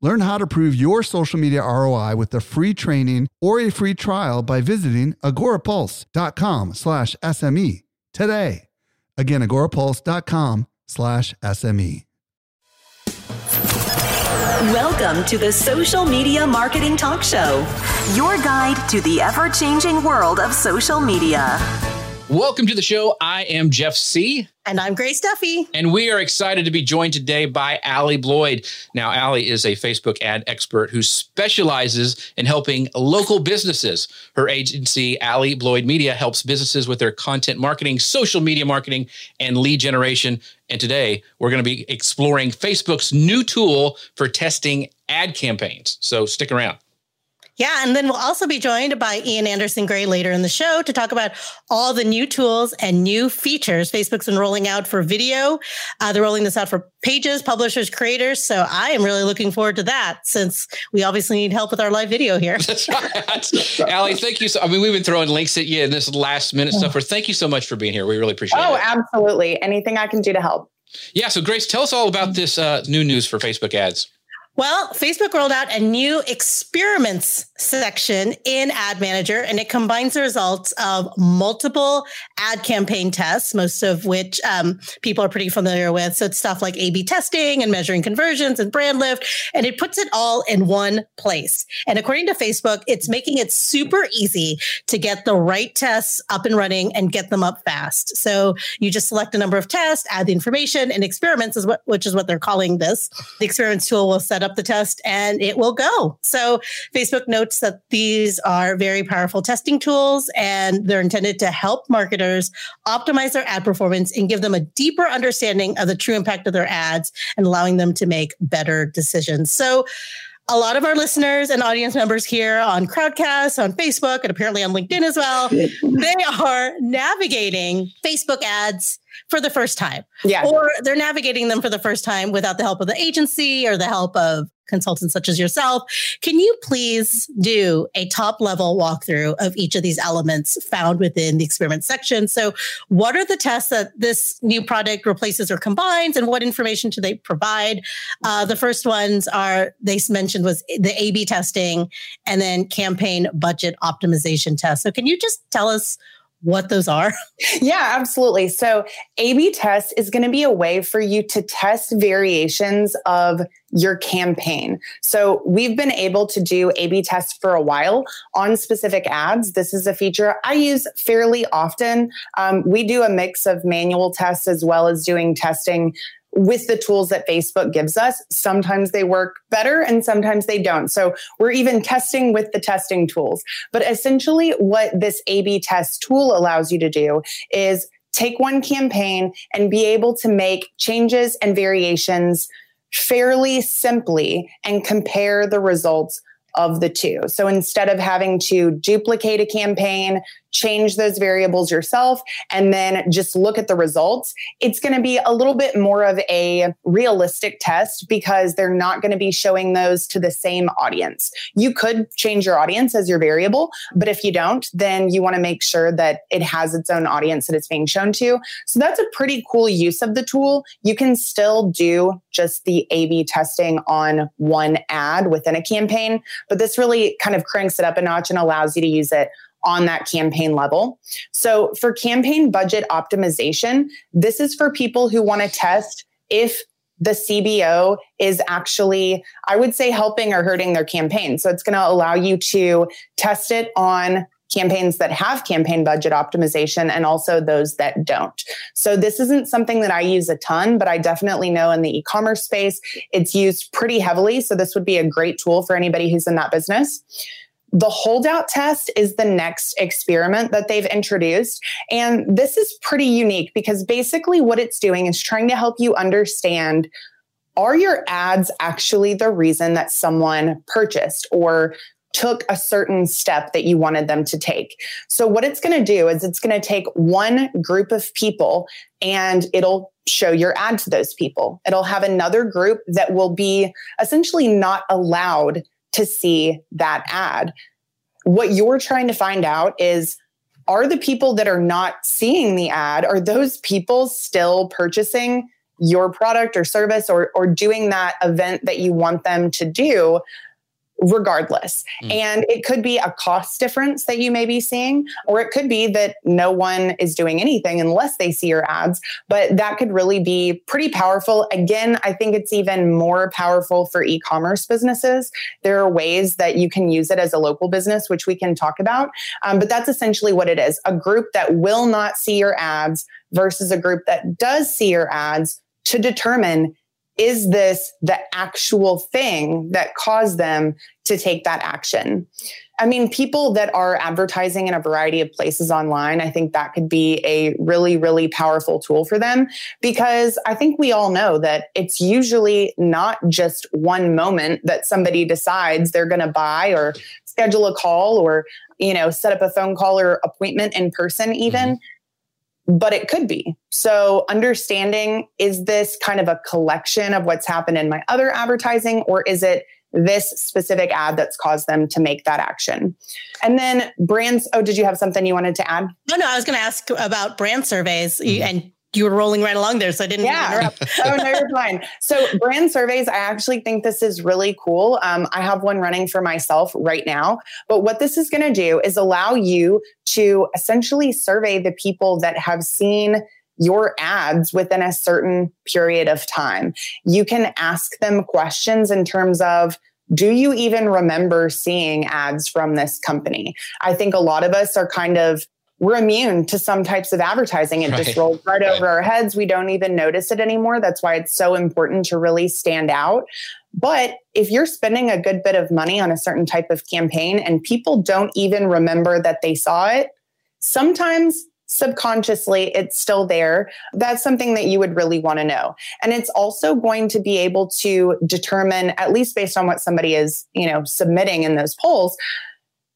Learn how to prove your social media ROI with a free training or a free trial by visiting agorapulse.com slash SME today. Again, agorapulse.com slash SME. Welcome to the Social Media Marketing Talk Show, your guide to the ever changing world of social media. Welcome to the show. I am Jeff Sieh. And I'm Grace Duffy. And we are excited to be joined today by Allie Bloyd. Now, Allie is a Facebook ad expert who specializes in helping local businesses. Her agency, Allie Bloyd Media, helps businesses with their content marketing, social media marketing, and lead generation. And today we're going to be exploring Facebook's new tool for testing ad campaigns. So stick around. Yeah, and then we'll also be joined by Ian Anderson Gray later in the show to talk about all the new tools and new features Facebook's been rolling out for video. Uh, they're rolling this out for pages, publishers, creators. So I am really looking forward to that since we obviously need help with our live video here. That's right. Allie, thank you. So, I mean, we've been throwing links at you in this last minute stuff. For thank you so much for being here. We really appreciate oh, it. Oh, absolutely. Anything I can do to help. Yeah. So, Grace, tell us all about this uh, new news for Facebook ads. Well, Facebook rolled out a new experiments section in Ad Manager, and it combines the results of multiple ad campaign tests, most of which um, people are pretty familiar with. So it's stuff like A B testing and measuring conversions and brand lift, and it puts it all in one place. And according to Facebook, it's making it super easy to get the right tests up and running and get them up fast. So you just select a number of tests, add the information, and experiments is what, which is what they're calling this. The experiments tool will set up up the test and it will go. So Facebook notes that these are very powerful testing tools and they're intended to help marketers optimize their ad performance and give them a deeper understanding of the true impact of their ads and allowing them to make better decisions. So a lot of our listeners and audience members here on Crowdcast, on Facebook, and apparently on LinkedIn as well, they are navigating Facebook ads for the first time. Yeah. Or they're navigating them for the first time without the help of the agency or the help of consultants such as yourself. Can you please do a top level walkthrough of each of these elements found within the experiment section? So, what are the tests that this new product replaces or combines, and what information do they provide? Uh, the first ones are they mentioned was the A B testing and then campaign budget optimization test. So, can you just tell us what those are? Yeah, absolutely. So, A B test is going to be a way for you to test variations of your campaign. So, we've been able to do A B tests for a while on specific ads. This is a feature I use fairly often. Um, we do a mix of manual tests as well as doing testing with the tools that Facebook gives us. Sometimes they work better and sometimes they don't. So we're even testing with the testing tools. But essentially, what this A B test tool allows you to do is take one campaign and be able to make changes and variations fairly simply and compare the results of the two. So instead of having to duplicate a campaign, change those variables yourself, and then just look at the results, it's going to be a little bit more of a realistic test because they're not going to be showing those to the same audience. You could change your audience as your variable, but if you don't, then you want to make sure that it has its own audience that it's being shown to. So that's a pretty cool use of the tool. You can still do just the A B testing on one ad within a campaign, but this really kind of cranks it up a notch and allows you to use it on that campaign level. So for campaign budget optimization, this is for people who want to test if the CBO is actually, I would say, helping or hurting their campaign. So it's going to allow you to test it on campaigns that have campaign budget optimization and also those that don't. So this isn't something that I use a ton, but I definitely know in the e-commerce space it's used pretty heavily. So this would be a great tool for anybody who's in that business. The holdout test is the next experiment that they've introduced. And this is pretty unique because basically what it's doing is trying to help you understand are your ads actually the reason that someone purchased or took a certain step that you wanted them to take. So, what it's going to do is it's going to take one group of people and it'll show your ad to those people. It'll have another group that will be essentially not allowed to see that ad. What you're trying to find out is are the people that are not seeing the ad are those people still purchasing your product or service or or doing that event that you want them to do regardless. Mm. And it could be a cost difference that you may be seeing, or it could be that no one is doing anything unless they see your ads. But that could really be pretty powerful. Again, I think it's even more powerful for e commerce businesses. There are ways that you can use it as a local business, which we can talk about. Um, but that's essentially what it is a group that will not see your ads versus a group that does see your ads to determine is this the actual thing that caused them to take that action? I mean, people that are advertising in a variety of places online, I think that could be a really, really powerful tool for them because I think we all know that it's usually not just one moment that somebody decides they're going to buy or schedule a call or, you know, set up a phone call or appointment in person, even. Mm-hmm but it could be. So, understanding is this kind of a collection of what's happened in my other advertising, or is it this specific ad that's caused them to make that action? And then brands. Oh, did you have something you wanted to add? No, no, I was going to ask about brand surveys mm-hmm. and you were rolling right along there, so I didn't yeah. interrupt. oh no, you're fine. So brand surveys, I actually think this is really cool. Um, I have one running for myself right now. But what this is going to do is allow you to essentially survey the people that have seen your ads within a certain period of time. You can ask them questions in terms of do you even remember seeing ads from this company? I think a lot of us are kind of we're immune to some types of advertising. It right. just rolls right, right, over our heads. We don't even notice it anymore. That's why it's so important to really stand out. But if you're spending a good bit of money on a certain type of campaign and people don't even remember that they saw it, sometimes subconsciously it's still there. That's something that you would really want to know. And it's also going to be able to determine, at least based on what somebody is, you know, submitting in those polls,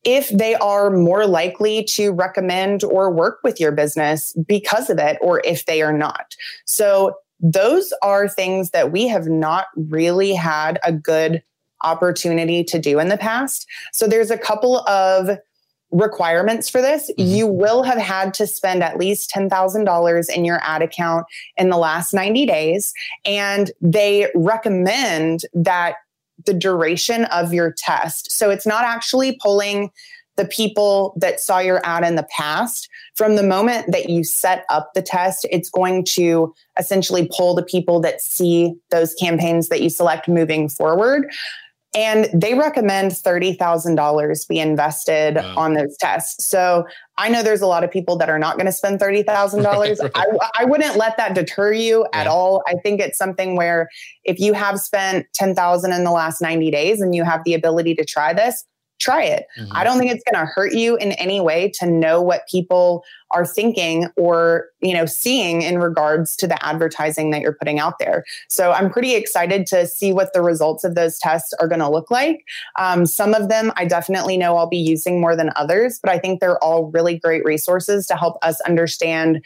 if they are more likely to recommend or work with your business because of it, or if they are not. So, those are things that we have not really had a good opportunity to do in the past. So, there's a couple of requirements for this. Mm-hmm. You will have had to spend at least $10,000 in your ad account in the last 90 days. And they recommend that the duration of your test. So it's not actually pulling the people that saw your ad in the past. From the moment that you set up the test, it's going to essentially pull the people that see those campaigns that you select moving forward. And they recommend $30,000 be invested wow. on those tests. So I know there's a lot of people that are not going to spend $30,000. Right, right. I, I wouldn't let that deter you at yeah. all. I think it's something where if you have spent 10,000 in the last 90 days and you have the ability to try this, try it. Mm-hmm. I don't think it's going to hurt you in any way to know what people are thinking or, you know, seeing in regards to the advertising that you're putting out there. So I'm pretty excited to see what the results of those tests are going to look like. Um, some of them I definitely know I'll be using more than others, but I think they're all really great resources to help us understand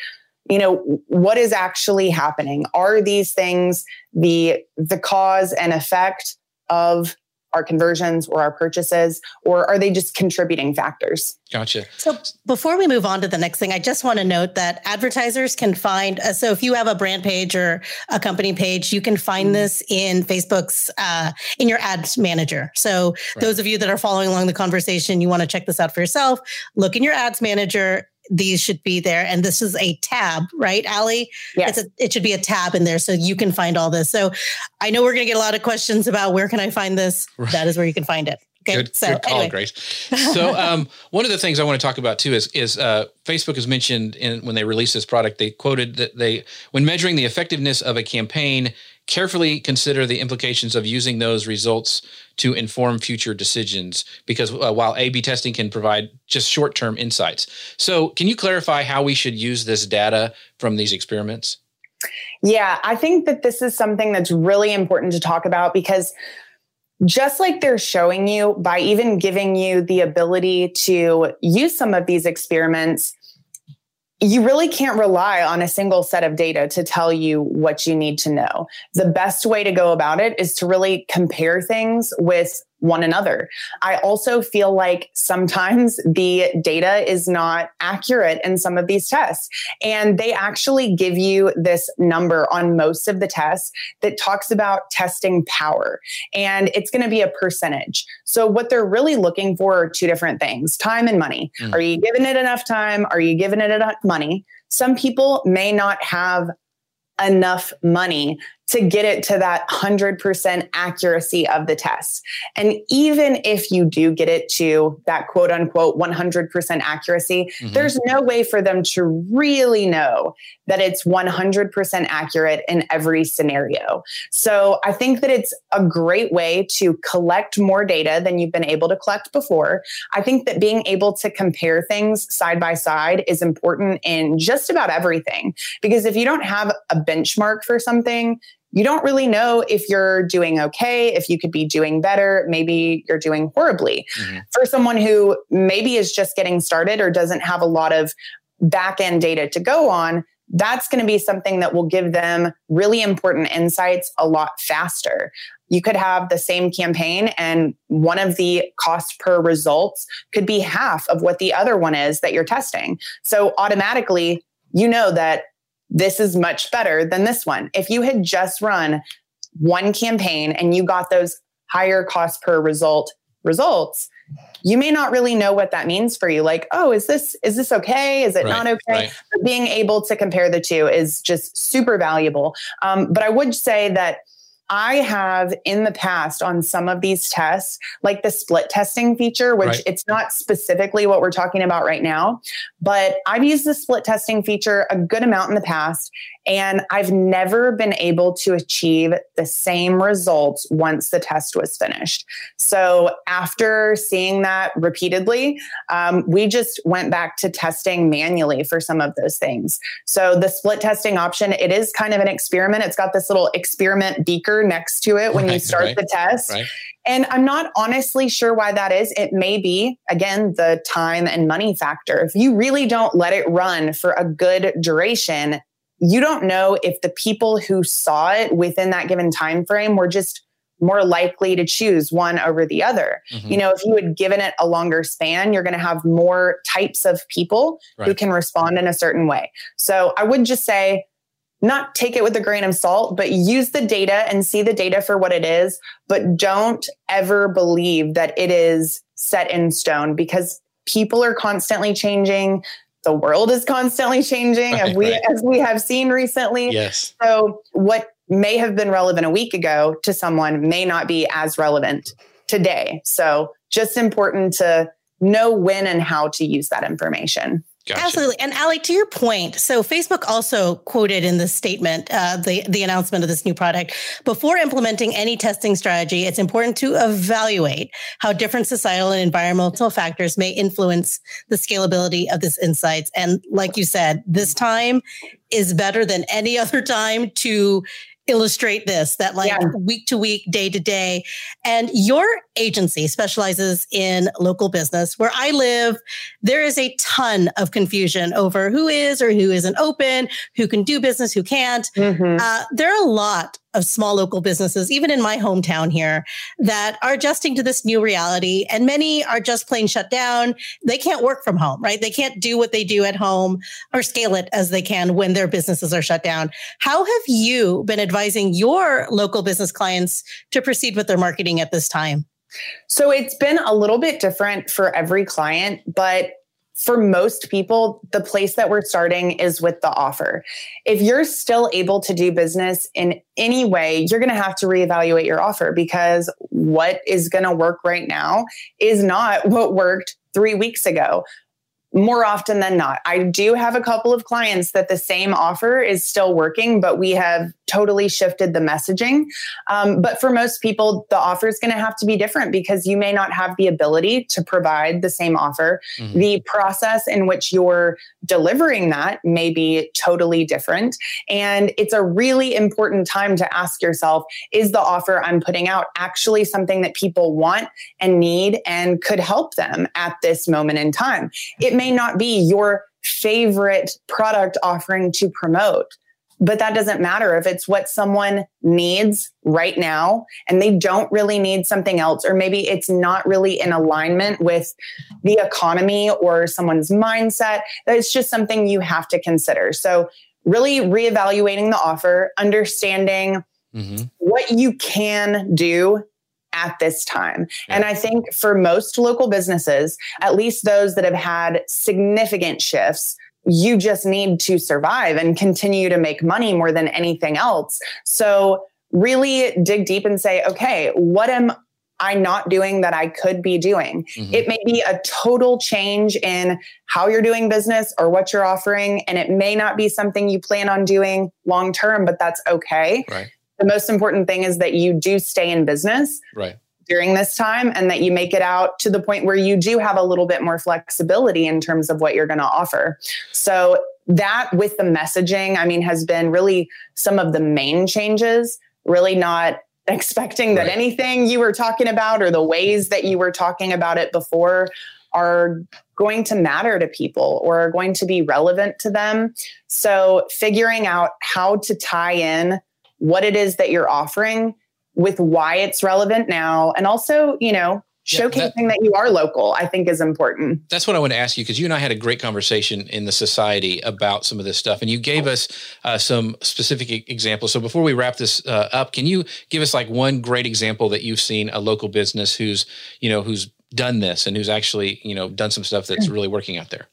you know what is actually happening are these things the the cause and effect of our conversions or our purchases, or are they just contributing factors? Gotcha. So before we move on to the next thing, I just want to note that advertisers can find. Uh, so if you have a brand page or a company page, you can find mm-hmm. this in Facebook's uh, in your ads manager. So right. those of you that are following along the conversation, you want to check this out for yourself. Look in your ads manager these should be there. And this is a tab, right, Allie? Yes. A, it should be a tab in there so you can find all this. So I know we're going to get a lot of questions about where can I find this? Right. That is where you can find it. Okay, good, so, good call, anyway. Grace. So, um, one of the things I want to talk about too is is uh, Facebook has mentioned in when they released this product, they quoted that they when measuring the effectiveness of a campaign, carefully consider the implications of using those results to inform future decisions because uh, while A B testing can provide just short term insights. So, can you clarify how we should use this data from these experiments? Yeah, I think that this is something that's really important to talk about because just like they're showing you by even giving you the ability to use some of these experiments you really can't rely on a single set of data to tell you what you need to know. The best way to go about it is to really compare things with one another. I also feel like sometimes the data is not accurate in some of these tests. And they actually give you this number on most of the tests that talks about testing power. And it's going to be a percentage. So, what they're really looking for are two different things time and money. Mm. Are you giving it enough time? Are you giving it enough money? Some people may not have enough money to get it to that 100% accuracy of the test. And even if you do get it to that quote unquote 100% accuracy, mm-hmm. there's no way for them to really know that it's 100% accurate in every scenario. So I think that it's a great way to collect more data than you've been able to collect before. I think that being able to compare things side by side is important in just about everything. Because if you don't have a benchmark for something, you don't really know if you're doing okay, if you could be doing better, maybe you're doing horribly. Mm-hmm. For someone who maybe is just getting started or doesn't have a lot of back end data to go on, that's going to be something that will give them really important insights a lot faster. You could have the same campaign and one of the cost per results could be half of what the other one is that you're testing. So automatically, you know that this is much better than this one. If you had just run one campaign and you got those higher cost per result results, you may not really know what that means for you like oh is this is this okay is it right, not okay right. but being able to compare the two is just super valuable um, but i would say that I have in the past on some of these tests, like the split testing feature, which right. it's not specifically what we're talking about right now, but I've used the split testing feature a good amount in the past. And I've never been able to achieve the same results once the test was finished. So after seeing that repeatedly, um, we just went back to testing manually for some of those things. So the split testing option, it is kind of an experiment. It's got this little experiment beaker next to it when right, you start right, the test. Right. And I'm not honestly sure why that is. It may be, again, the time and money factor. If you really don't let it run for a good duration, you don't know if the people who saw it within that given time frame were just more likely to choose one over the other. Mm-hmm. You know, if you had given it a longer span, you're going to have more types of people right. who can respond in a certain way. So I would just say, not take it with a grain of salt, but use the data and see the data for what it is. But don't ever believe that it is set in stone because people are constantly changing the world is constantly changing right, as we right. as we have seen recently. Yes. So what may have been relevant a week ago to someone may not be as relevant today. So just important to know when and how to use that information. Gotcha. Absolutely. And Allie, to your point, so Facebook also quoted in the statement, uh, the, the announcement of this new product, before implementing any testing strategy, it's important to evaluate how different societal and environmental factors may influence the scalability of this insights. And like you said, this time is better than any other time to illustrate this that like yeah. week to week, day to day. And your agency specializes in local business. Where I live, there is a ton of confusion over who is or who isn't open, who can do business, who can't. Mm-hmm. Uh, there are a lot of small local businesses, even in my hometown here, that are adjusting to this new reality. And many are just plain shut down. They can't work from home, right? They can't do what they do at home or scale it as they can when their businesses are shut down. How have you been advising your local business clients to proceed with their marketing at this time? So it's been a little bit different for every client, but for most people, the place that we're starting is with the offer. If you're still able to do business in any way, you're going to have to reevaluate your offer because what is going to work right now is not what worked three weeks ago. More often than not. I do have a couple of clients that the same offer is still working, but we have totally shifted the messaging. Um, but for most people, the offer is going to have to be different because you may not have the ability to provide the same offer. Mm-hmm. The process in which you're delivering that may be totally different. And it's a really important time to ask yourself is the offer I'm putting out actually something that people want and need and could help them at this moment in time? It may not be your favorite product offering to promote but that doesn't matter if it's what someone needs right now and they don't really need something else, or maybe it's not really in alignment with the economy or someone's mindset. It's just something you have to consider. So, really reevaluating the offer, understanding mm-hmm. what you can do at this time. Yeah. And I think for most local businesses, at least those that have had significant shifts, you just need to survive and continue to make money more than anything else. So, really dig deep and say, okay, what am I not doing that I could be doing? Mm-hmm. It may be a total change in how you're doing business or what you're offering. And it may not be something you plan on doing long term, but that's okay. Right. The most important thing is that you do stay in business. Right during this time and that you make it out to the point where you do have a little bit more flexibility in terms of what you're going to offer. So that with the messaging, I mean, has been really some of the main changes, really not expecting that right. anything you were talking about or the ways that you were talking about it before are going to matter to people or are going to be relevant to them. So figuring out how to tie in what it is that you're offering with why it's relevant now and also, you know, showcasing yeah, that, that, you are local, I think is important. That's what I want to ask you because you and I had a great conversation in the society about some of this stuff, and you gave us uh, some specific examples. So before we wrap this uh, up, can you give us like one great example that you've seen a local business who's you know who's done this and who's actually you know done some stuff that's really working out there?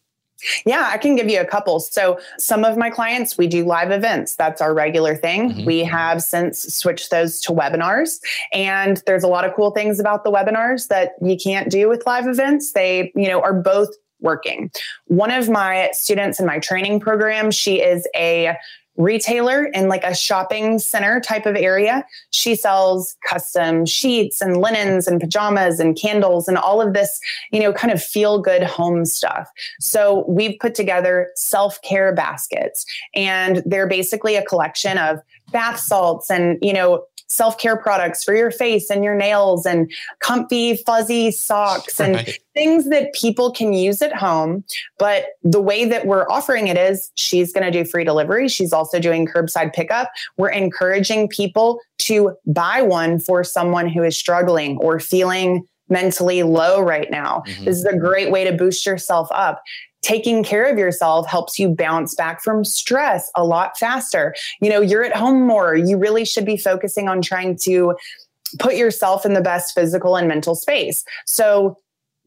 Yeah, I can give you a couple. So, some of my clients, we do live events. That's our regular thing. Mm-hmm. We have since switched those to webinars. And there's a lot of cool things about the webinars that you can't do with live events. They, you know, are both working. One of my students in my training program, she is a retailer in like a shopping center type of area. She sells custom sheets and linens and pajamas and candles and all of this, you know, kind of feel good home stuff. So we've put together self care baskets and they're basically a collection of bath salts and, you know, self care products for your face and your nails and comfy, fuzzy socks and right. things that people can use at home. But the way that we're offering it is she's going to do free delivery. She's also doing curbside pickup. We're encouraging people to buy one for someone who is struggling or feeling mentally low right now. Mm-hmm. This is a great way to boost yourself up taking care of yourself helps you bounce back from stress a lot faster. You know, you're at home more. You really should be focusing on trying to put yourself in the best physical and mental space. So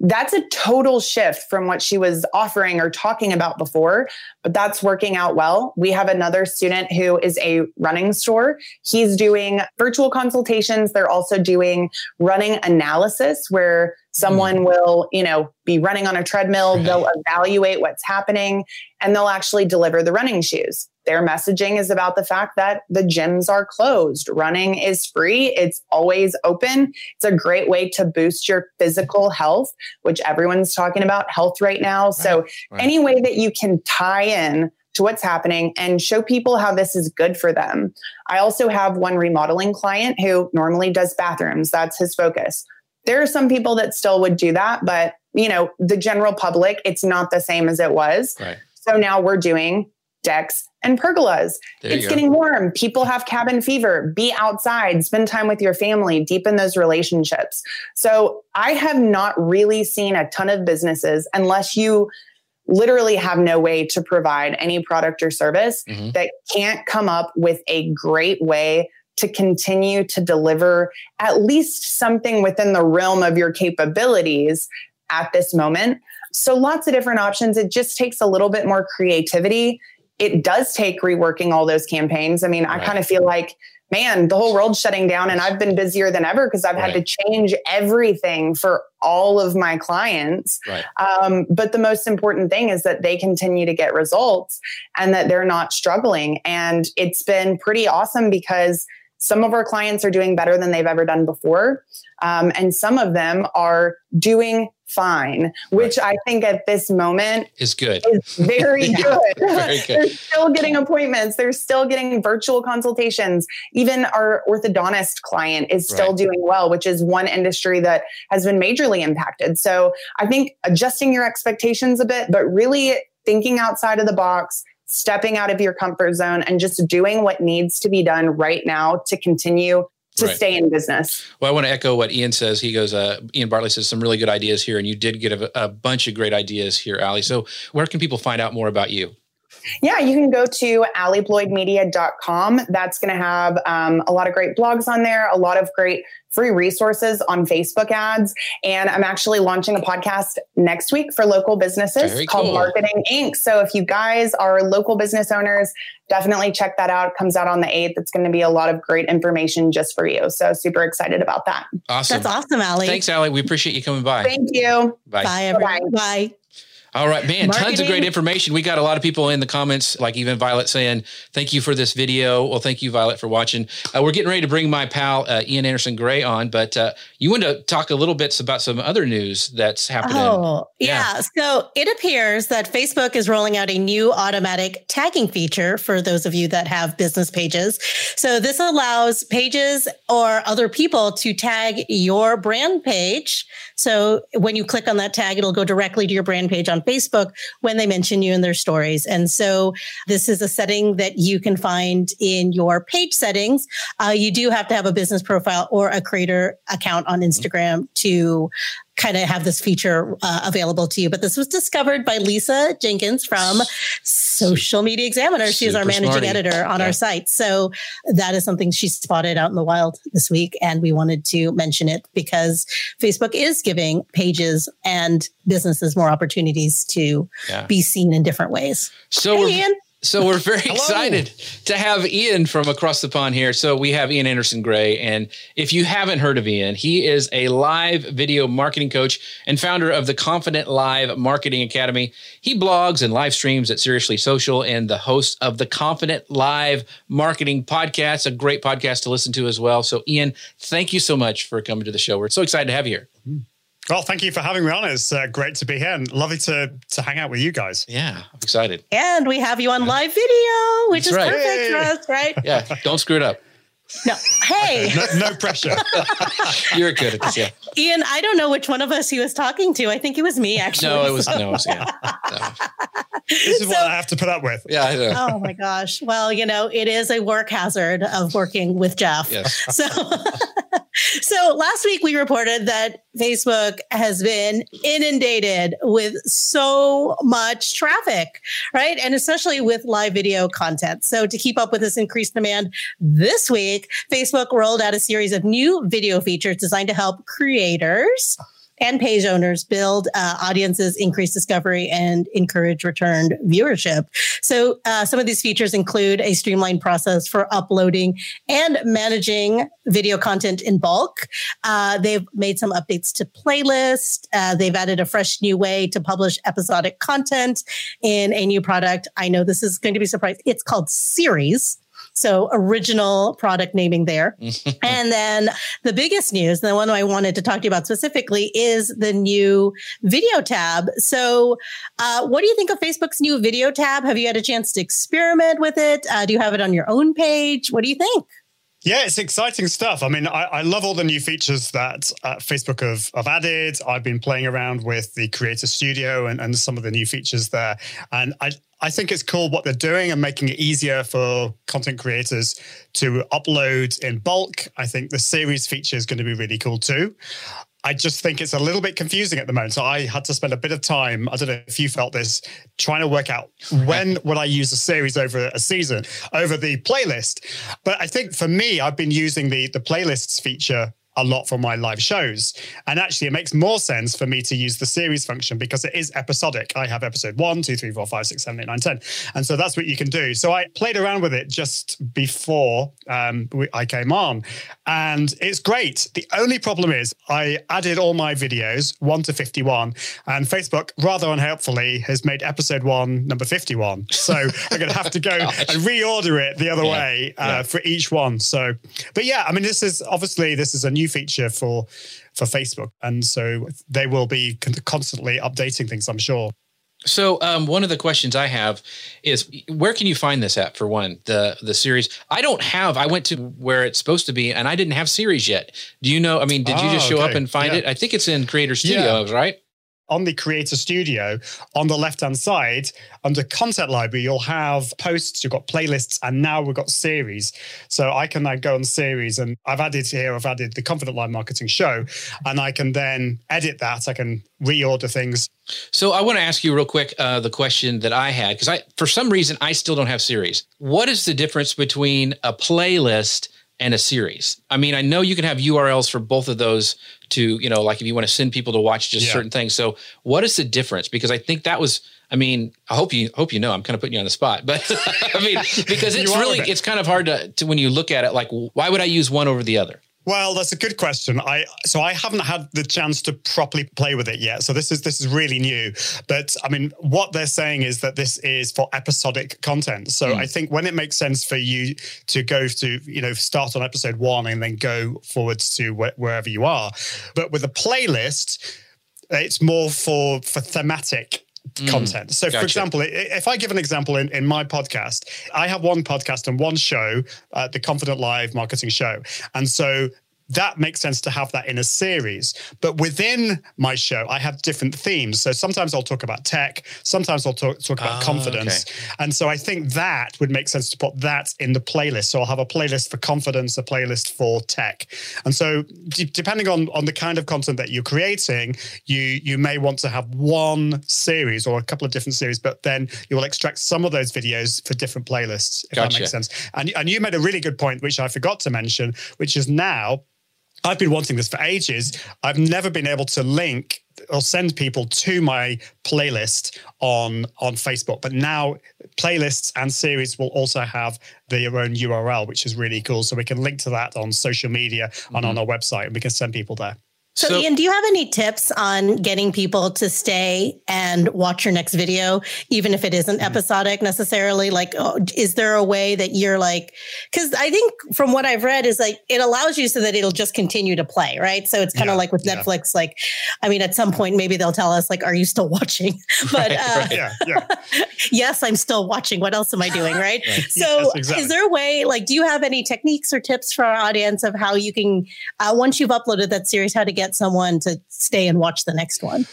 that's a total shift from what she was offering or talking about before, but that's working out well. We have another student who is a running store. He's doing virtual consultations. They're also doing running analysis where someone mm. will, you know, be running on a treadmill. Right. They'll evaluate what's happening and they'll actually deliver the running shoes. Their messaging is about the fact that the gyms are closed. Running is free. It's always open. It's a great way to boost your physical health, which everyone's talking about health right now. Right. So right. any way that you can tie in to what's happening and show people how this is good for them. I also have one remodeling client who normally does bathrooms. That's his focus. There are some people that still would do that, but you know, the general public, it's not the same as it was. Right. So now we're doing decks and pergolas. There it's getting warm. People have cabin fever. Be outside, spend time with your family, deepen those relationships. So I have not really seen a ton of businesses unless you literally have no way to provide any product or service mm-hmm. that can't come up with a great way to continue to deliver at least something within the realm of your capabilities at this moment. So, lots of different options. It just takes a little bit more creativity it does take reworking all those campaigns. I mean, right. I kind of feel like man, the whole world's shutting down and I've been busier than ever because I've right. had to change everything for all of my clients. Right. Um, but the most important thing is that they continue to get results and that they're not struggling. And it's been pretty awesome because some of our clients are doing better than they've ever done before. Um, and some of them are doing fine, which right. I think at this moment is good. Is very good. very good. They're still getting appointments. They're still getting virtual consultations. Even our orthodontist client is still right. doing well, which is one industry that has been majorly impacted. So I think adjusting your expectations a bit, but really thinking outside of the box, stepping out of your comfort zone and just doing what needs to be done right now to continue to right. stay in business. Well, I want to echo what Ian says. He goes, uh, Ian Bartley says some really good ideas here, and you did get a, a bunch of great ideas here, Allie. So, where can people find out more about you? Yeah, you can go to allibloydmedia.com. That's going to have um, a lot of great blogs on there, a lot of great free resources on Facebook ads. And I'm actually launching a podcast next week for local businesses Very called cool. Marketing Inc. So if you guys are local business owners, definitely check that out. It comes out on the 8th. It's going to be a lot of great information just for you. So super excited about that. Awesome. That's awesome, Allie. Thanks, Allie. We appreciate you coming by. Thank you. Bye. Bye, everyone. Bye. Bye. All right, man, Marketing. tons of great information. We got a lot of people in the comments, like even Violet saying, thank you for this video. Well, thank you, Violet, for watching. Uh, we're getting ready to bring my pal, uh, Ian Anderson Gray on, but uh, you want to talk a little bit about some other news that's happening. Oh, yeah. yeah. So it appears that Facebook is rolling out a new automatic tagging feature for those of you that have business pages. So this allows pages or other people to tag your brand page. So when you click on that tag, it'll go directly to your brand page on Facebook when they mention you in their stories. And so this is a setting that you can find in your page settings. Uh, you do have to have a business profile or a creator account on Instagram to kind of have this feature uh, available to you. But this was discovered by Lisa Jenkins from Social Media Examiner. She is our managing smarty. editor on yeah. our site. So that is something she spotted out in the wild this week. And we wanted to mention it because Facebook is giving pages and businesses more opportunities to yeah. be seen in different ways. So hey. So we're very excited to have Ian from across the pond here. So we have Ian Anderson Gray. And if you haven't heard of Ian, he is a live video marketing coach and founder of the Confident Live Marketing Academy. He blogs and live streams at Seriously Social and the host of the Confident Live Marketing Podcast, a great podcast to listen to as well. So, Ian, thank you so much for coming to the show. We're so excited to have you here. Well, thank you for having me on. It's uh, great to be here and lovely to to hang out with you guys. Yeah, I'm excited. And we have you on live video, which That's is right. perfect for us, right? Yeah, don't screw it up. No. Hey. no, no, pressure. You're good at this, yeah. Ian, I don't know which one of us he was talking to. I think it was me, actually. No, it was no, it was yeah. No. This is so, what I have to put up with. Yeah, I know. Oh my gosh. Well, you know, it is a work hazard of working with Jeff. Yes. So so last week we reported that Facebook has been inundated with so much traffic, right? And especially with live video content. So to keep up with this increased demand this week, Facebook rolled out a series of new video features designed to help creators and page owners build uh, audiences, increase discovery, and encourage returned viewership. So, uh, some of these features include a streamlined process for uploading and managing video content in bulk. Uh, they've made some updates to playlist. Uh, they've added a fresh new way to publish episodic content in a new product. I know this is going to be surprised. It's called Series. So original product naming there. and then the biggest news, the one I wanted to talk to you about specifically is the new video tab. So uh, what do you think of Facebook's new video tab? Have you had a chance to experiment with it? Uh, do you have it on your own page? What do you think? Yeah, it's exciting stuff. I mean, I, I love all the new features that uh, Facebook have, have added. I've been playing around with the Creator Studio and, and some of the new features there. And I, I think it's cool what they're doing and making it easier for content creators to upload in bulk. I think the series feature is going to be really cool too. I just think it's a little bit confusing at the moment. So I had to spend a bit of time. I don't know if you felt this, trying to work out when would I use a series over a season over the playlist. But I think for me, I've been using the the playlists feature a lot for my live shows. And actually, it makes more sense for me to use the series function because it is episodic. I have episode one, two, three, four, five, six, seven, eight, nine, ten, And so that's what you can do. So I played around with it just before um, I came on, and it's great. The only problem is I added all my videos, one to 51, and Facebook, rather unhelpfully, has made episode one number 51. So I'm going to have to go and reorder it the other yeah. way uh, yeah. for each one. So, but yeah, I mean, this is obviously this is a new feature for for Facebook, and so they will be constantly updating things. I'm sure. So um, one of the questions I have is where can you find this app for one the the series I don't have I went to where it's supposed to be and I didn't have series yet do you know I mean did oh, you just show okay. up and find yeah. it I think it's in Creator Studios yeah. right on the Creator Studio, on the left hand side, under Content Library, you'll have posts, you've got playlists, and now we've got series. So I can now go on series, and I've added here, I've added the Confident Live Marketing Show, and I can then edit that. I can reorder things. So I want to ask you real quick uh, the question that I had because I, for some reason, I still don't have series. What is the difference between a playlist? And a series. I mean, I know you can have URLs for both of those to, you know, like if you want to send people to watch just yeah. certain things. So what is the difference? Because I think that was I mean, I hope you hope you know I'm kind of putting you on the spot, but I mean, because it's really it's kind of hard to, to when you look at it like why would I use one over the other? Well, that's a good question. I so I haven't had the chance to properly play with it yet. So this is this is really new. But I mean, what they're saying is that this is for episodic content. So mm. I think when it makes sense for you to go to you know start on episode one and then go forwards to wh- wherever you are, but with a playlist, it's more for for thematic Mm, content. So, gotcha. for example, if I give an example in, in my podcast, I have one podcast and one show, uh, the Confident Live Marketing Show. And so that makes sense to have that in a series. But within my show, I have different themes. So sometimes I'll talk about tech, sometimes I'll talk, talk about oh, confidence. Okay. And so I think that would make sense to put that in the playlist. So I'll have a playlist for confidence, a playlist for tech. And so d- depending on, on the kind of content that you're creating, you, you may want to have one series or a couple of different series, but then you will extract some of those videos for different playlists, if gotcha. that makes sense. And, and you made a really good point, which I forgot to mention, which is now I've been wanting this for ages. I've never been able to link or send people to my playlist on on Facebook. But now playlists and series will also have their own URL, which is really cool. So we can link to that on social media mm-hmm. and on our website, and we can send people there. So, so, Ian, do you have any tips on getting people to stay and watch your next video, even if it isn't mm-hmm. episodic necessarily? Like, oh, is there a way that you're like, because I think from what I've read is like it allows you so that it'll just continue to play, right? So it's kind of yeah, like with yeah. Netflix, like, I mean, at some point maybe they'll tell us like, are you still watching? But right, uh, right. Yeah, yeah. yes, I'm still watching. What else am I doing, right? right. So yes, exactly. is there a way, like, do you have any techniques or tips for our audience of how you can, uh, once you've uploaded that series, how to get get someone to stay and watch the next one?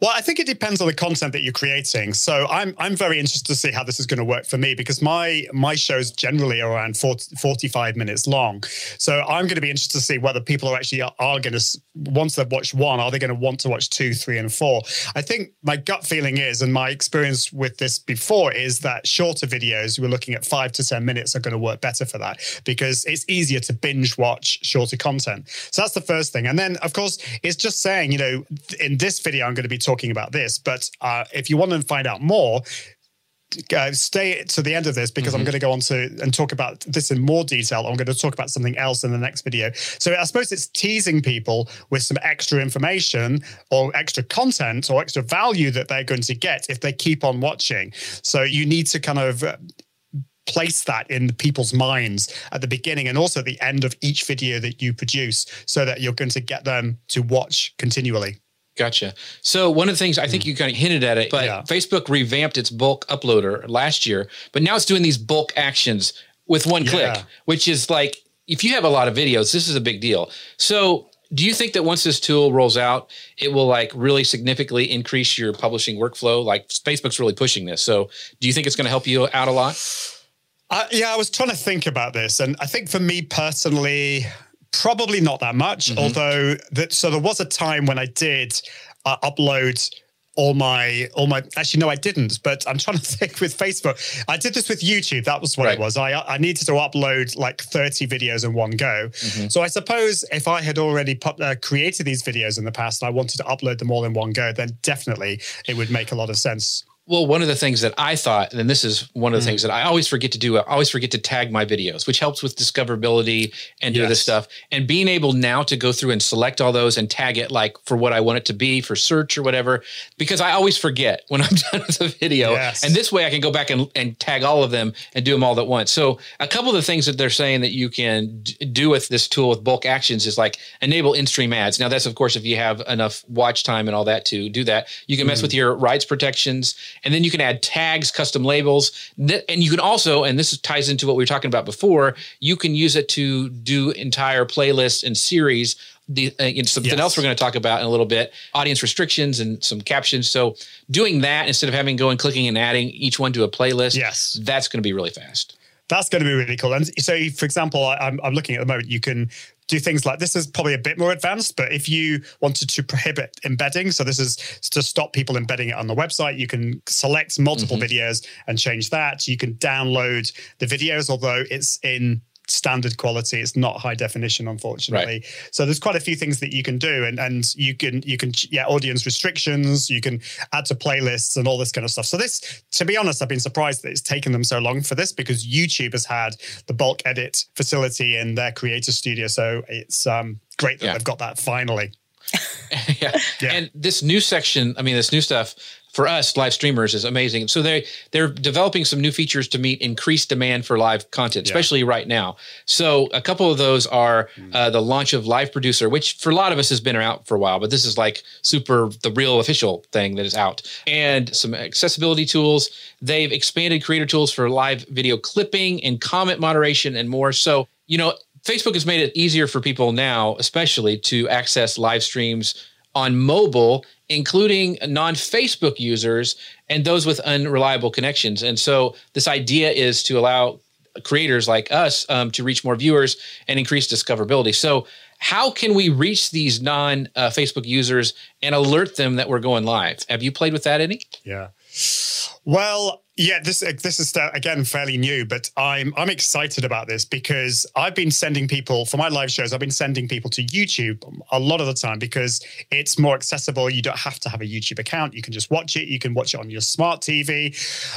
Well, I think it depends on the content that you're creating. So I'm I'm very interested to see how this is going to work for me because my my shows generally are around 40, 45 minutes long. So I'm going to be interested to see whether people are actually are, are going to once they've watched one, are they going to want to watch two, three, and four? I think my gut feeling is, and my experience with this before is that shorter videos, we're looking at five to ten minutes, are going to work better for that because it's easier to binge watch shorter content. So that's the first thing. And then of course, it's just saying, you know, in this video, I'm going to be talking talking about this. But uh, if you want to find out more, uh, stay to the end of this because mm-hmm. I'm going to go on to and talk about this in more detail. I'm going to talk about something else in the next video. So I suppose it's teasing people with some extra information or extra content or extra value that they're going to get if they keep on watching. So you need to kind of uh, place that in people's minds at the beginning and also at the end of each video that you produce so that you're going to get them to watch continually. Gotcha. So one of the things I think hmm. you kind of hinted at it, but yeah. Facebook revamped its bulk uploader last year, but now it's doing these bulk actions with one yeah. click, which is like if you have a lot of videos, this is a big deal. So do you think that once this tool rolls out, it will like really significantly increase your publishing workflow? Like Facebook's really pushing this. So do you think it's going to help you out a lot? Uh, yeah, I was trying to think about this. And I think for me personally, Probably not that much, mm-hmm. although that so there was a time when I did uh, upload all my all my actually no I didn't but I'm trying to think with Facebook I did this with YouTube that was what Right. it was I I needed to upload like 30 videos in one go Mm-hmm. so I suppose if I had already put, uh, created these videos in the past and I wanted to upload them all in one go then definitely it would make a lot of sense Well, one of the things that I thought, and this is one Mm. of the things that I always forget to do, I always forget to tag my videos, which helps with discoverability and do this stuff. And being able now to go through and select all those and tag it like for what I want it to be for search or whatever, because I always forget when I'm done with a video. Yes. And this way I can go back and, and tag all of them and do them all at once. So a couple of the things that they're saying that you can d- do with this tool with bulk actions is like enable in-stream ads. Now that's of course if you have enough watch time and all that to do that. You can mess with your rights protections and then you can add tags, custom labels, and you can also, and this ties into what we were talking about before, you can use it to do entire playlists and series. The, uh, and something Yes. else we're going to talk about in a little bit audience restrictions and some captions so doing that instead of having going clicking and adding each one to a playlist Yes. that's going to be really fast That's going to be really cool. And so, for example, I, I'm, I'm looking at the moment, you can do things like this is probably a bit more advanced, but if you wanted to prohibit embedding, so this is to stop people embedding it on the website, you can select multiple mm-hmm. videos and change that. You can download the videos, although it's in standard quality it's not high definition unfortunately so there's quite a few things that you can do and and you can you can yeah audience restrictions you can add to playlists and all this kind of stuff so this to be honest i've been surprised that it's taken them so long for this because youtube has had the bulk edit facility in their creator studio so it's um great that Yeah. they've got that finally yeah. Yeah. And this new section, I mean, this new stuff for us live streamers is amazing. So they they're developing some new features to meet increased demand for live content, Yeah. especially right now. So a couple of those are Mm. uh, the launch of Live Producer, which for a lot of us has been out for a while, but this is like super the real official thing that is out, and some accessibility tools. They've expanded creator tools for live video clipping and comment moderation and more. So you know. Facebook has made it easier for people now, especially to access live streams on mobile, including non Facebook users and those with unreliable connections. And so, this idea is to allow creators like us um, to reach more viewers and increase discoverability. So, how can we reach these non uh, Facebook users and alert them that we're going live? Have you played with that any? Yeah. Well, yeah, this this is uh, again fairly new, but I'm I'm excited about this because I've been sending people for my live shows. I've been sending people to YouTube a lot of the time because it's more accessible. You don't have to have a YouTube account. You can just watch it. You can watch it on your smart TV.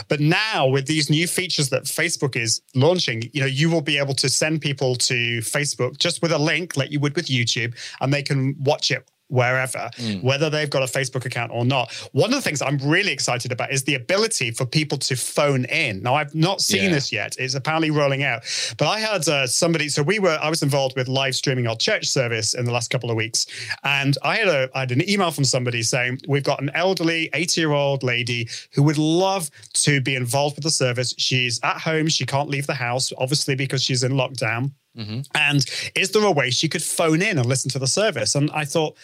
But now with these new features that Facebook is launching, you know, you will be able to send people to Facebook just with a link like you would with YouTube, and they can watch it wherever, whether they've got a Facebook account or not. One of the things I'm really excited about is the ability for people to phone in. Now, I've not seen Yeah. this yet. It's apparently rolling out, but I had uh, somebody. So we were, I was involved with live streaming our church service in the last couple of weeks, and I had a, I had an email from somebody saying we've got an elderly 80 year old lady who would love to be involved with the service. She's at home. She can't leave the house, obviously because she's in lockdown. Mm-hmm. And is there a way she could phone in and listen to the service? And I thought,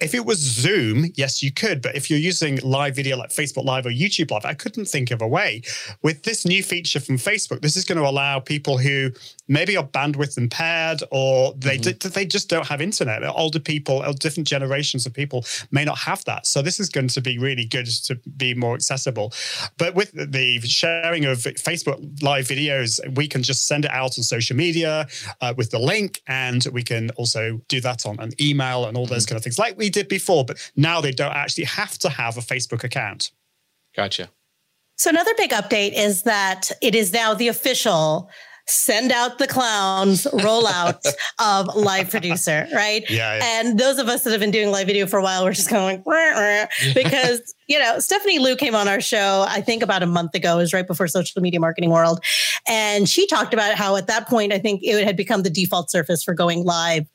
if it was Zoom, yes, you could. But if you're using live video like Facebook Live or YouTube Live, I couldn't think of a way. With this new feature from Facebook, this is going to allow people who maybe are bandwidth impaired or they d- they just don't have internet. Older people, or different generations of people may not have that. So this is going to be really good to be more accessible. But with the sharing of Facebook Live videos, we can just send it out on social media uh, with the link, and we can also do that on an email and all those kind of things, like we did before. But now they don't actually have to have a Facebook account. Gotcha. So another big update is that it is now the official send out the clowns rollout of live producer, right? Yeah, yeah. And those of us that have been doing live video for a while, we're just going "Rah, rah," because you know Stephanie Liu came on our show, I think about a month ago, it was right before social media marketing world, and she talked about how at that point I think it had become the default surface for going live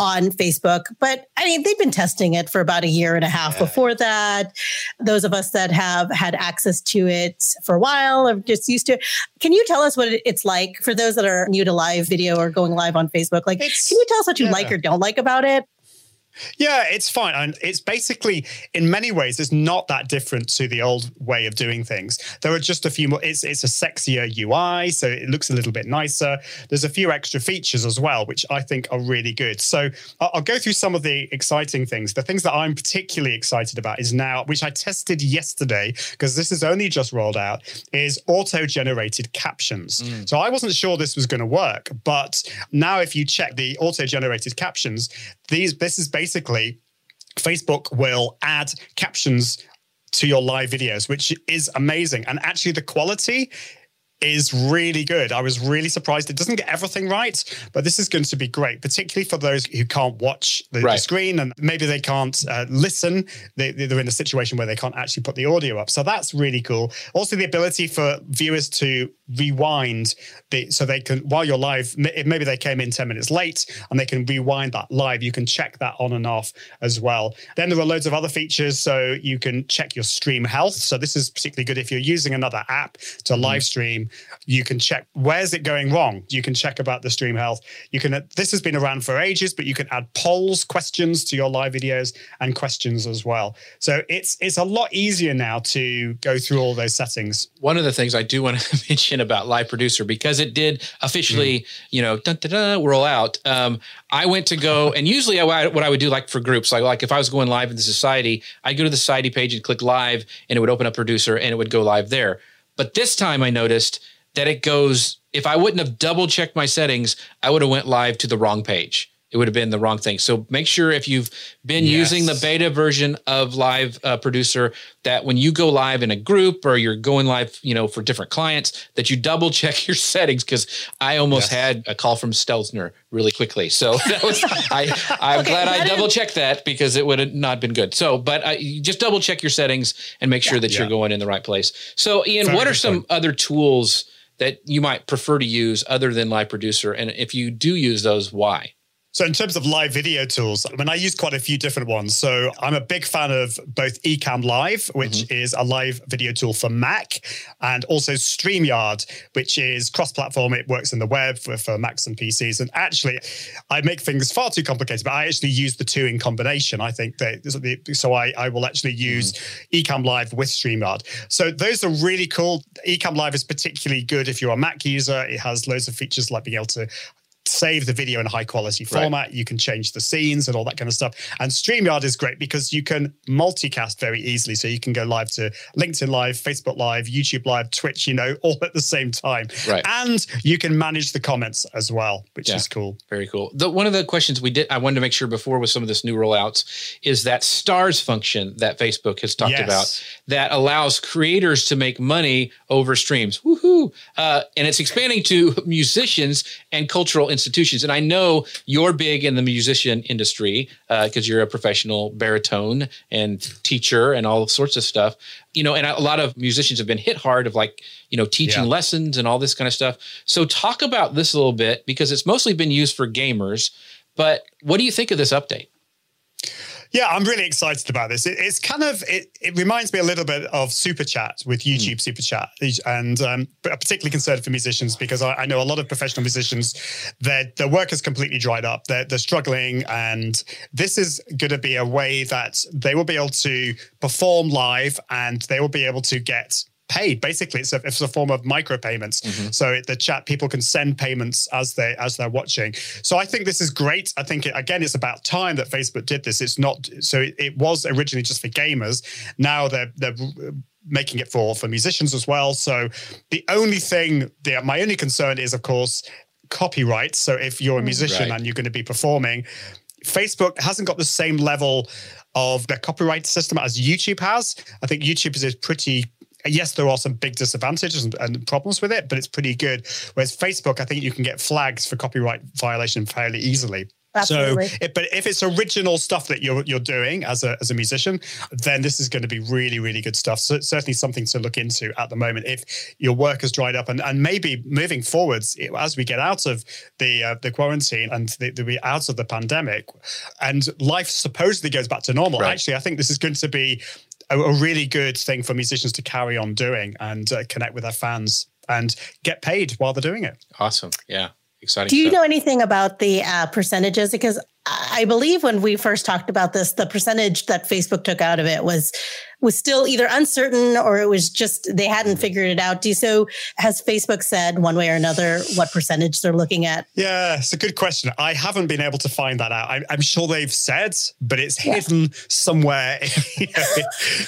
on Facebook. But I mean, they've been testing it for about a year and a half before that. Those of us that have had access to it for a while are just used to it. Can you tell us what it's like for those that are new to live video or going live on Facebook? Like, It's- can you tell us what you yeah. like or don't like about it? Yeah, it's fine. And it's basically, in many ways, it's not that different to the old way of doing things. There are just a few more, it's, it's a sexier UI, so it looks a little bit nicer. There's a few extra features as well, which I think are really good. So I'll, I'll go through some of the exciting things. The things that I'm particularly excited about is now, which I tested yesterday, because this is only just rolled out, is auto generated captions. Mm. So I wasn't sure this was going to work, but now if you check the auto generated captions, these this is basically Facebook will add captions to your live videos, which is amazing. And actually, the quality is really good. I was really surprised. It doesn't get everything right, but this is going to be great, particularly for those who can't watch the, right. the screen and maybe they can't uh, listen. They, they're in a situation where they can't actually put the audio up. So that's really cool. Also, the ability for viewers to rewind the, so they can while you're live maybe they came in 10 minutes late and they can rewind that live you can check that on and off as well then there are loads of other features so you can check your stream health so this is particularly good if you're using another app to mm-hmm. live stream you can check where's it going wrong you can check about the stream health you can this has been around for ages but you can add polls questions to your live videos and questions as well so it's it's a lot easier now to go through all those settings one of the things i do want to mention about Live Producer because it did officially, mm. you know, dun, dun, dun, roll out. Um, I went to go, and usually I, what I would do, like for groups, like like if I was going live in the society, I'd go to the society page and click live, and it would open up Producer, and it would go live there. But this time, I noticed that it goes. If I wouldn't have double checked my settings, I would have went live to the wrong page it would have been the wrong thing. So make sure if you've been yes. using the beta version of Live uh, Producer that when you go live in a group or you're going live, you know, for different clients, that you double check your settings because I almost yes. had a call from Stelzner really quickly. So that was I. I'm okay, glad I double checked that because it would have not been good. So, but uh, just double check your settings and make sure yeah, that yeah. you're going in the right place. So, Ian, Very what are some point. other tools? That you might prefer to use other than Live Producer, and if you do use those, why? So, in terms of live video tools, I mean, I use quite a few different ones. So, I'm a big fan of both Ecamm Live, which mm-hmm. is a live video tool for Mac, and also StreamYard, which is cross platform. It works in the web for, for Macs and PCs. And actually, I make things far too complicated, but I actually use the two in combination. I think that, so I, I will actually use mm-hmm. Ecamm Live with StreamYard. So, those are really cool. Ecamm Live is particularly good if you're a Mac user. It has loads of features like being able to save the video in high quality format. Right. You can change the scenes and all that kind of stuff. And StreamYard is great because you can multicast very easily. So you can go live to LinkedIn Live, Facebook Live, YouTube Live, Twitch, you know, all at the same time. Right. And you can manage the comments as well, which yeah. is cool. Very cool. The, one of the questions we did, I wanted to make sure before with some of this new rollouts is that stars function that Facebook has talked yes. about that allows creators to make money over streams. Woohoo. Uh, and it's expanding to musicians and cultural institutions. And I know you're big in the musician industry because uh, you're a professional baritone and teacher and all sorts of stuff. You know, and a lot of musicians have been hit hard of like, you know, teaching yeah. lessons and all this kind of stuff. So talk about this a little bit because it's mostly been used for gamers. But what do you think of this update? Yeah, I'm really excited about this. It, it's kind of it, it reminds me a little bit of Super Chat with hmm. YouTube mm. Super Chat, and um, I'm particularly concerned for musicians because I, I, know a lot of professional musicians that their work has completely dried up. They're, they're struggling, and this is going to be a way that they will be able to perform live, and they will be able to get paid. Basically, it's a, it's a form of micropayments. Mm-hmm. So the chat people can send payments as they as they're watching. So I think this is great. I think it, again, it's about time that Facebook did this. It's not so it, it was originally just for gamers. Now they're they're making it for for musicians as well. So the only thing, the, my only concern is, of course, copyright. So if you're a mm. musician right. and you're going to be performing, Facebook hasn't got the same level of the copyright system as YouTube has. I think YouTube is pretty yes, there are some big disadvantages and, and, problems with it, but it's pretty good. Whereas Facebook, I think you can get flags for copyright violation fairly easily. Absolutely. So, it, but if it's original stuff that you're you're doing as a as a musician, then this is going to be really really good stuff. So certainly something to look into at the moment. If your work has dried up, and and maybe moving forwards as we get out of the uh, the quarantine and the, the out of the pandemic, and life supposedly goes back to normal. Right. Actually, I think this is going to be a, a really good thing for musicians to carry on doing and uh, connect with their fans and get paid while they're doing it. Awesome. Yeah. Exciting. Do you stuff. know anything about the uh, percentages? Because I believe when we first talked about this, the percentage that Facebook took out of it was was still either uncertain or it was just they hadn't mm-hmm. figured it out. Do you, so has Facebook said one way or another what percentage they're looking at? Yeah, it's a good question. I haven't been able to find that out. I, am sure they've said, but it's yeah. hidden somewhere.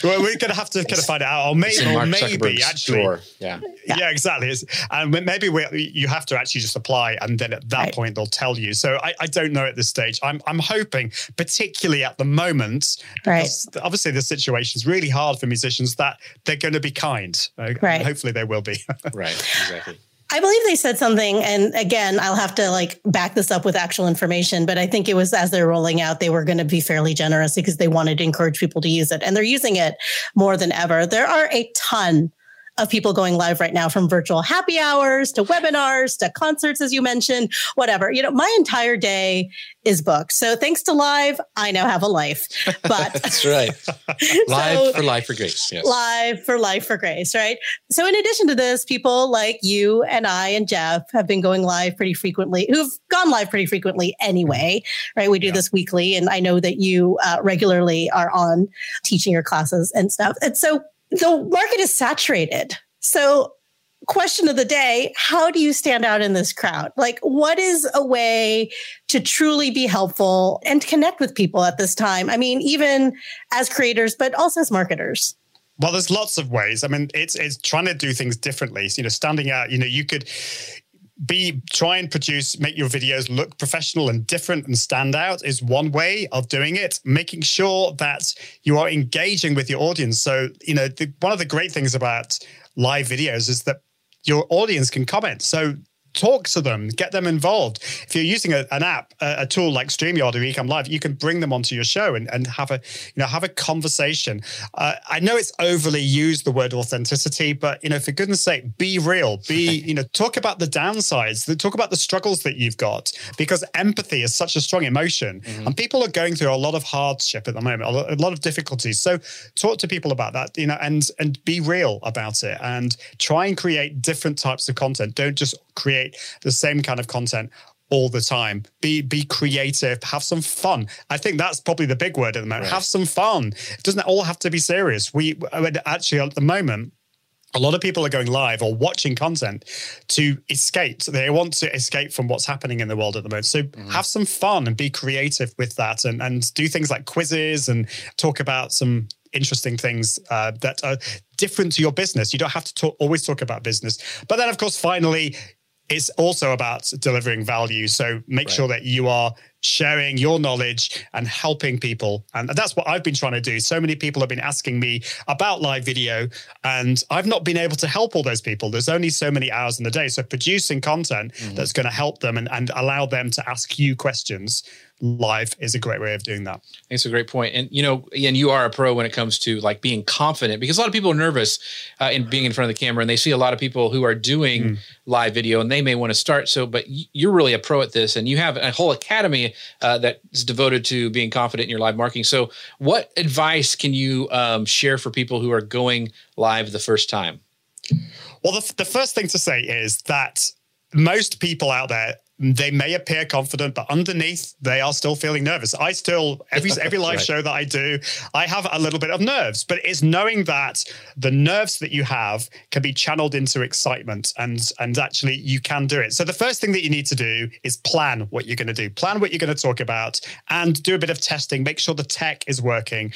we're going to have to kind of find it out, or maybe, or maybe actually, yeah. yeah, yeah, exactly. It's, and maybe we, you have to actually just apply, and then at that right. point they'll tell you. So I, I, don't know at this stage. I'm I'm hoping, particularly at the moment, because right. obviously the situation is really really hard for musicians that they're going to be kind. Uh, right. Hopefully they will be. right. Exactly. I believe they said something, and again, I'll have to like back this up with actual information, but I think it was as they're rolling out, they were going to be fairly generous because they wanted to encourage people to use it, and they're using it more than ever. There are a ton of people going live right now from virtual happy hours to webinars to concerts, as you mentioned, whatever. You know, my entire day is booked. So thanks to live, I now have a life. But that's right. live so, for life for grace. Yes. Live for life for grace, right? So in addition to this, people like you and I and Jeff have been going live pretty frequently, who've gone live pretty frequently anyway, right? We do yeah. this weekly. And I know that you uh, regularly are on teaching your classes and stuff. And so the market is saturated. So, question of the day how do you stand out in this crowd? Like, what is a way to truly be helpful and connect with people at this time? I mean, even as creators, but also as marketers. Well, there's lots of ways. I mean, it's it's trying to do things differently. So, you know, standing out. You know, you could be try and produce make your videos look professional and different and stand out is one way of doing it making sure that you are engaging with your audience. So you know the, one of the great things about live videos is that your audience can comment. So talk to them, get them involved. If you're using a, an app, a, a, tool like StreamYard or Ecamm Live, you can bring them onto your show and, and have a you know have a conversation. Uh, I know it's overly used the word authenticity, but you know for goodness sake, be real. Be you know talk about the downsides, talk about the struggles that you've got because empathy is such a strong emotion, mm-hmm. and people are going through a lot of hardship at the moment, a lot of difficulties. So talk to people about that, you know, and and be real about it, and try and create different types of content. Don't just create the same kind of content all the time. Be be creative, have some fun. I think that's probably the big word at the moment. Right. Have some fun. It doesn't all have to be serious. We actually at the moment a lot of people are going live or watching content to escape. They want to escape from what's happening in the world at the moment. So mm-hmm. have some fun and be creative with that and, and do things like quizzes and talk about some interesting things uh, that are different to your business. You don't have to talk, always talk about business. But then, of course, finally, it's also about delivering value. So make right. sure that you are sharing your knowledge and helping people. And that's what I've been trying to do. So many people have been asking me about live video, and I've not been able to help all those people. There's only so many hours in the day. So producing content mm-hmm. that's going to help them and, and allow them to ask you questions live is a great way of doing that. It's a great point. And you know, and you are a pro when it comes to like being confident because a lot of people are nervous uh, in being in front of the camera and they see a lot of people who are doing mm. live video and they may want to start. So, but you're really a pro at this and you have a whole academy uh, that is devoted to being confident in your live marketing. So, what advice can you um, share for people who are going live the first time? Well, the, the first thing to say is that most people out there they may appear confident, but underneath they are still feeling nervous. I still every every live right. show that I do, I have a little bit of nerves, but it's knowing that the nerves that you have can be channeled into excitement, and and actually you can do it. So the first thing that you need to do is plan what you're going to do, plan what you're going to talk about, and do a bit of testing. Make sure the tech is working.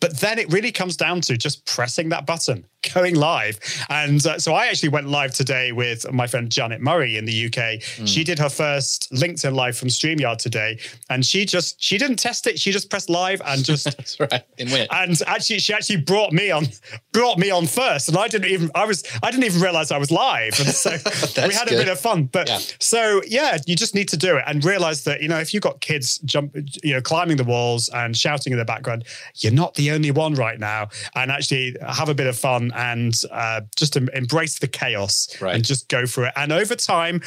But then it really comes down to just pressing that button going live. And uh, so I actually went live today with my friend Janet Murray in the UK. Mm. She did her first LinkedIn live from StreamYard today. And she just, she didn't test it. She just pressed live and just, that's right. And went. And actually, she actually brought me on, brought me on first. And I didn't even, I was, I didn't even realize I was live. And so we had good. a bit of fun. But yeah. so, yeah, you just need to do it and realize that, you know, if you've got kids jump, you know, climbing the walls and shouting in the background, you're not the only one right now. And actually have a bit of fun and uh, just embrace the chaos right. and just go for it. And over time,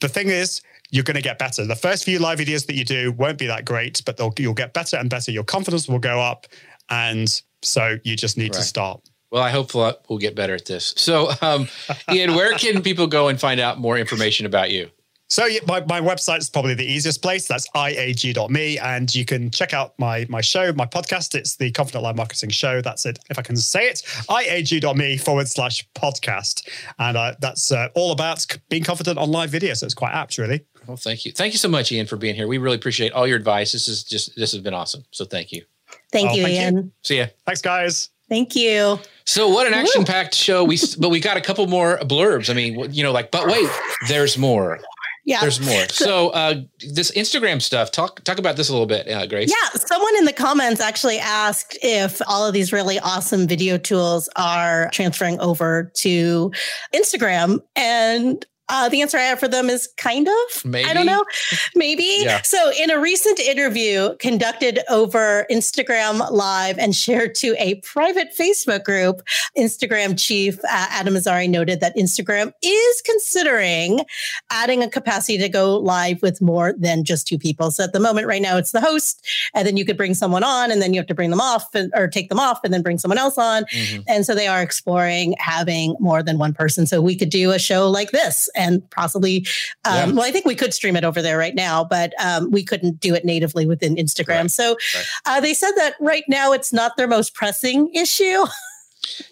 the thing is, you're going to get better. The first few live videos that you do won't be that great, but you'll get better and better. Your confidence will go up. And so you just need right. to start. Well, I hope we'll get better at this. So, um, Ian, where can people go and find out more information about you? So yeah, my, my website is probably the easiest place. That's iag.me. And you can check out my my show, my podcast. It's the Confident Live Marketing Show. That's it. If I can say it, iag.me forward slash podcast. And uh, that's uh, all about being confident on live video. So it's quite apt, really. Well, thank you. Thank you so much, Ian, for being here. We really appreciate all your advice. This is just, this has been awesome. So thank you. Thank oh, you, thank Ian. You. See ya. Thanks, guys. Thank you. So what an action packed show. We, but we got a couple more blurbs. I mean, you know, like, but wait, there's more. Yeah, there's more. So, uh, this Instagram stuff. Talk talk about this a little bit, uh, Grace. Yeah, someone in the comments actually asked if all of these really awesome video tools are transferring over to Instagram, and uh, the answer I have for them is kind of. Maybe. I don't know. Maybe. Yeah. So, in a recent interview conducted over Instagram Live and shared to a private Facebook group, Instagram chief uh, Adam Mosseri noted that Instagram is considering adding a capacity to go live with more than just two people. So, at the moment, right now, it's the host, and then you could bring someone on, and then you have to bring them off and, or take them off, and then bring someone else on. Mm-hmm. And so, they are exploring having more than one person. So, we could do a show like this and possibly um, yeah. well i think we could stream it over there right now but um, we couldn't do it natively within instagram right. so right. Uh, they said that right now it's not their most pressing issue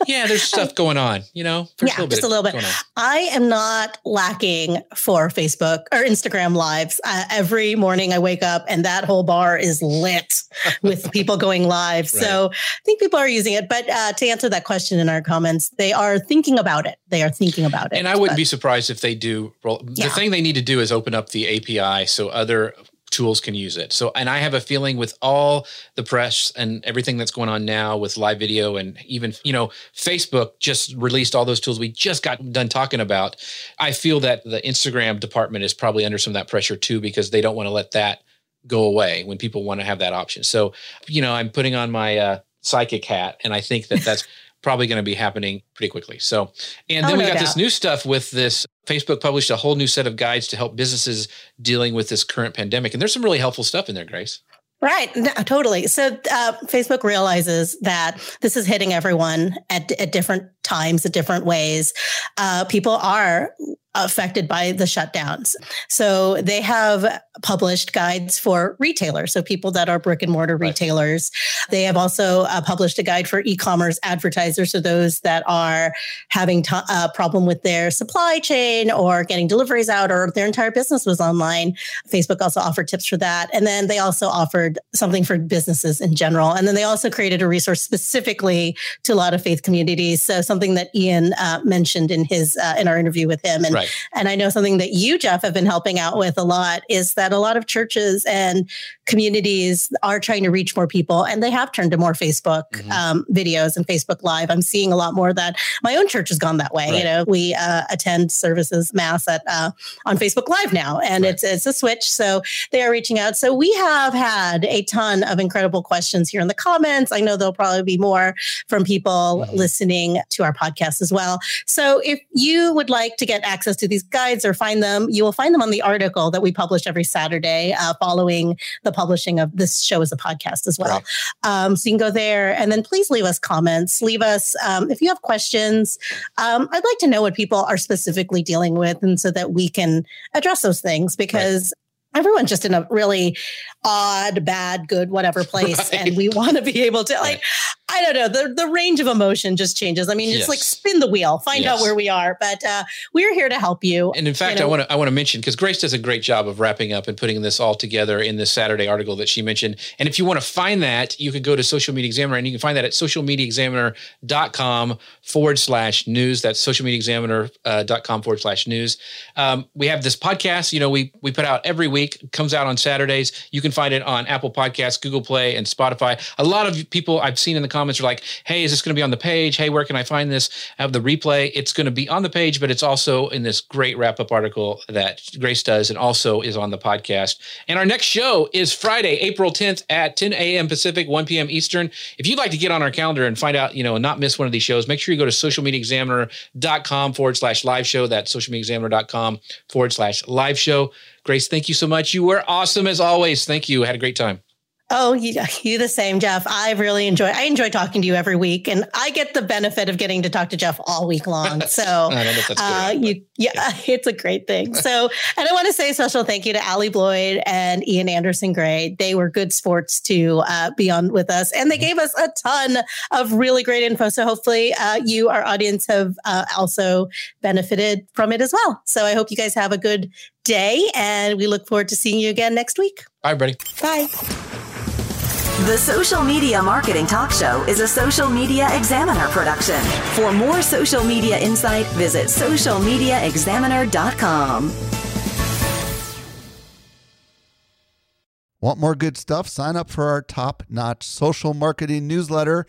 yeah, there's stuff going on, you know? Yeah, a just a little bit. I am not lacking for Facebook or Instagram lives. Uh, every morning I wake up and that whole bar is lit with people going live. Right. So I think people are using it. But uh, to answer that question in our comments, they are thinking about it. They are thinking about it. And I wouldn't but, be surprised if they do. Roll. Yeah. The thing they need to do is open up the API so other tools can use it. So, and I have a feeling with all the press and everything that's going on now with live video and even, you know, Facebook just released all those tools we just got done talking about. I feel that the Instagram department is probably under some of that pressure too, because they don't want to let that go away when people want to have that option. So, you know, I'm putting on my uh, psychic hat and I think that that's probably going to be happening pretty quickly. So, and then oh, we got this new stuff with this. Facebook published a whole new set of guides to help businesses dealing with this current pandemic. And there's some really helpful stuff in there, Grace. Right, no, totally. So uh, Facebook realizes that this is hitting everyone at, at different times, at different ways. Uh, people are affected by the shutdowns. So they have published guides for retailers, so people that are brick and mortar right. retailers. They have also uh, published a guide for e-commerce advertisers, so those that are having a uh, problem with their supply chain or getting deliveries out or their entire business was online. Facebook also offered tips for that. And then they also offered something for businesses in general. And then they also created a resource specifically to a lot of faith communities. So something that Ian uh, mentioned in his uh, in our interview with him. And right. And I know something that you, Jeff, have been helping out with a lot is that a lot of churches and communities are trying to reach more people and they have turned to more Facebook mm-hmm. um, videos and Facebook Live. I'm seeing a lot more of that. My own church has gone that way. Right. You know, we uh, attend services mass at uh, on Facebook Live now, and right. it's it's a switch. So they are reaching out. So we have had a ton of incredible questions here in the comments. I know there'll probably be more from people mm-hmm. listening to our podcast as well. So if you would like to get access to these guides or find them, you will find them on the article that we publish every Saturday uh, following the publishing of this show as a podcast as well. Right. Um, so you can go there and then please leave us comments. Leave us, um, if you have questions, um, I'd like to know what people are specifically dealing with and so that we can address those things because right. everyone's just in a really odd, bad, good, whatever place. Right. And we want to be able to like, I don't know, the, the range of emotion just changes. I mean, yes. it's like spin the wheel, find yes. out where we are. But uh, we're here to help you. And in fact, you know, I want to I want to mention because Grace does a great job of wrapping up and putting this all together in this Saturday article that she mentioned. And if you want to find that, you could go to Social Media Examiner and you can find that at socialmediaexaminer.com forward slash news. That's socialmediaexaminer.com uh, forward slash news. Um, we have this podcast, you know, we we put out every week, comes out on Saturdays. You can find it on Apple Podcasts, Google Play, and Spotify. A lot of people I've seen in the comments are like, hey, is this going to be on the page? Hey, where can I find this? I have the replay. It's going to be on the page, but it's also in this great wrap up article that Grace does and also is on the podcast. And our next show is Friday, April 10th at 10 a.m. Pacific, 1 p.m. Eastern. If you'd like to get on our calendar and find out, you know, and not miss one of these shows, make sure you go to socialmediaexaminer.com forward slash live show. That's socialmediaexaminer.com forward slash live show. Grace, thank you so much. You were awesome as always. Thank you. I had a great time. Oh, you, you the same, Jeff. I really enjoy. I enjoy talking to you every week, and I get the benefit of getting to talk to Jeff all week long. So, uh, you, yeah, it's a great thing. So, and I want to say a special thank you to Allie Bloyd and Ian Anderson Gray. They were good sports to uh, be on with us, and they mm-hmm. gave us a ton of really great info. So, hopefully, uh, you, our audience, have uh, also benefited from it as well. So, I hope you guys have a good day, and we look forward to seeing you again next week. Bye, everybody. Bye. The Social Media Marketing Talk Show is a Social Media Examiner production. For more social media insight, visit socialmediaexaminer.com. Want more good stuff? Sign up for our top-notch social marketing newsletter.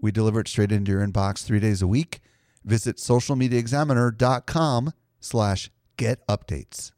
We deliver it straight into your inbox three days a week. Visit socialmediaexaminer.com slash get updates.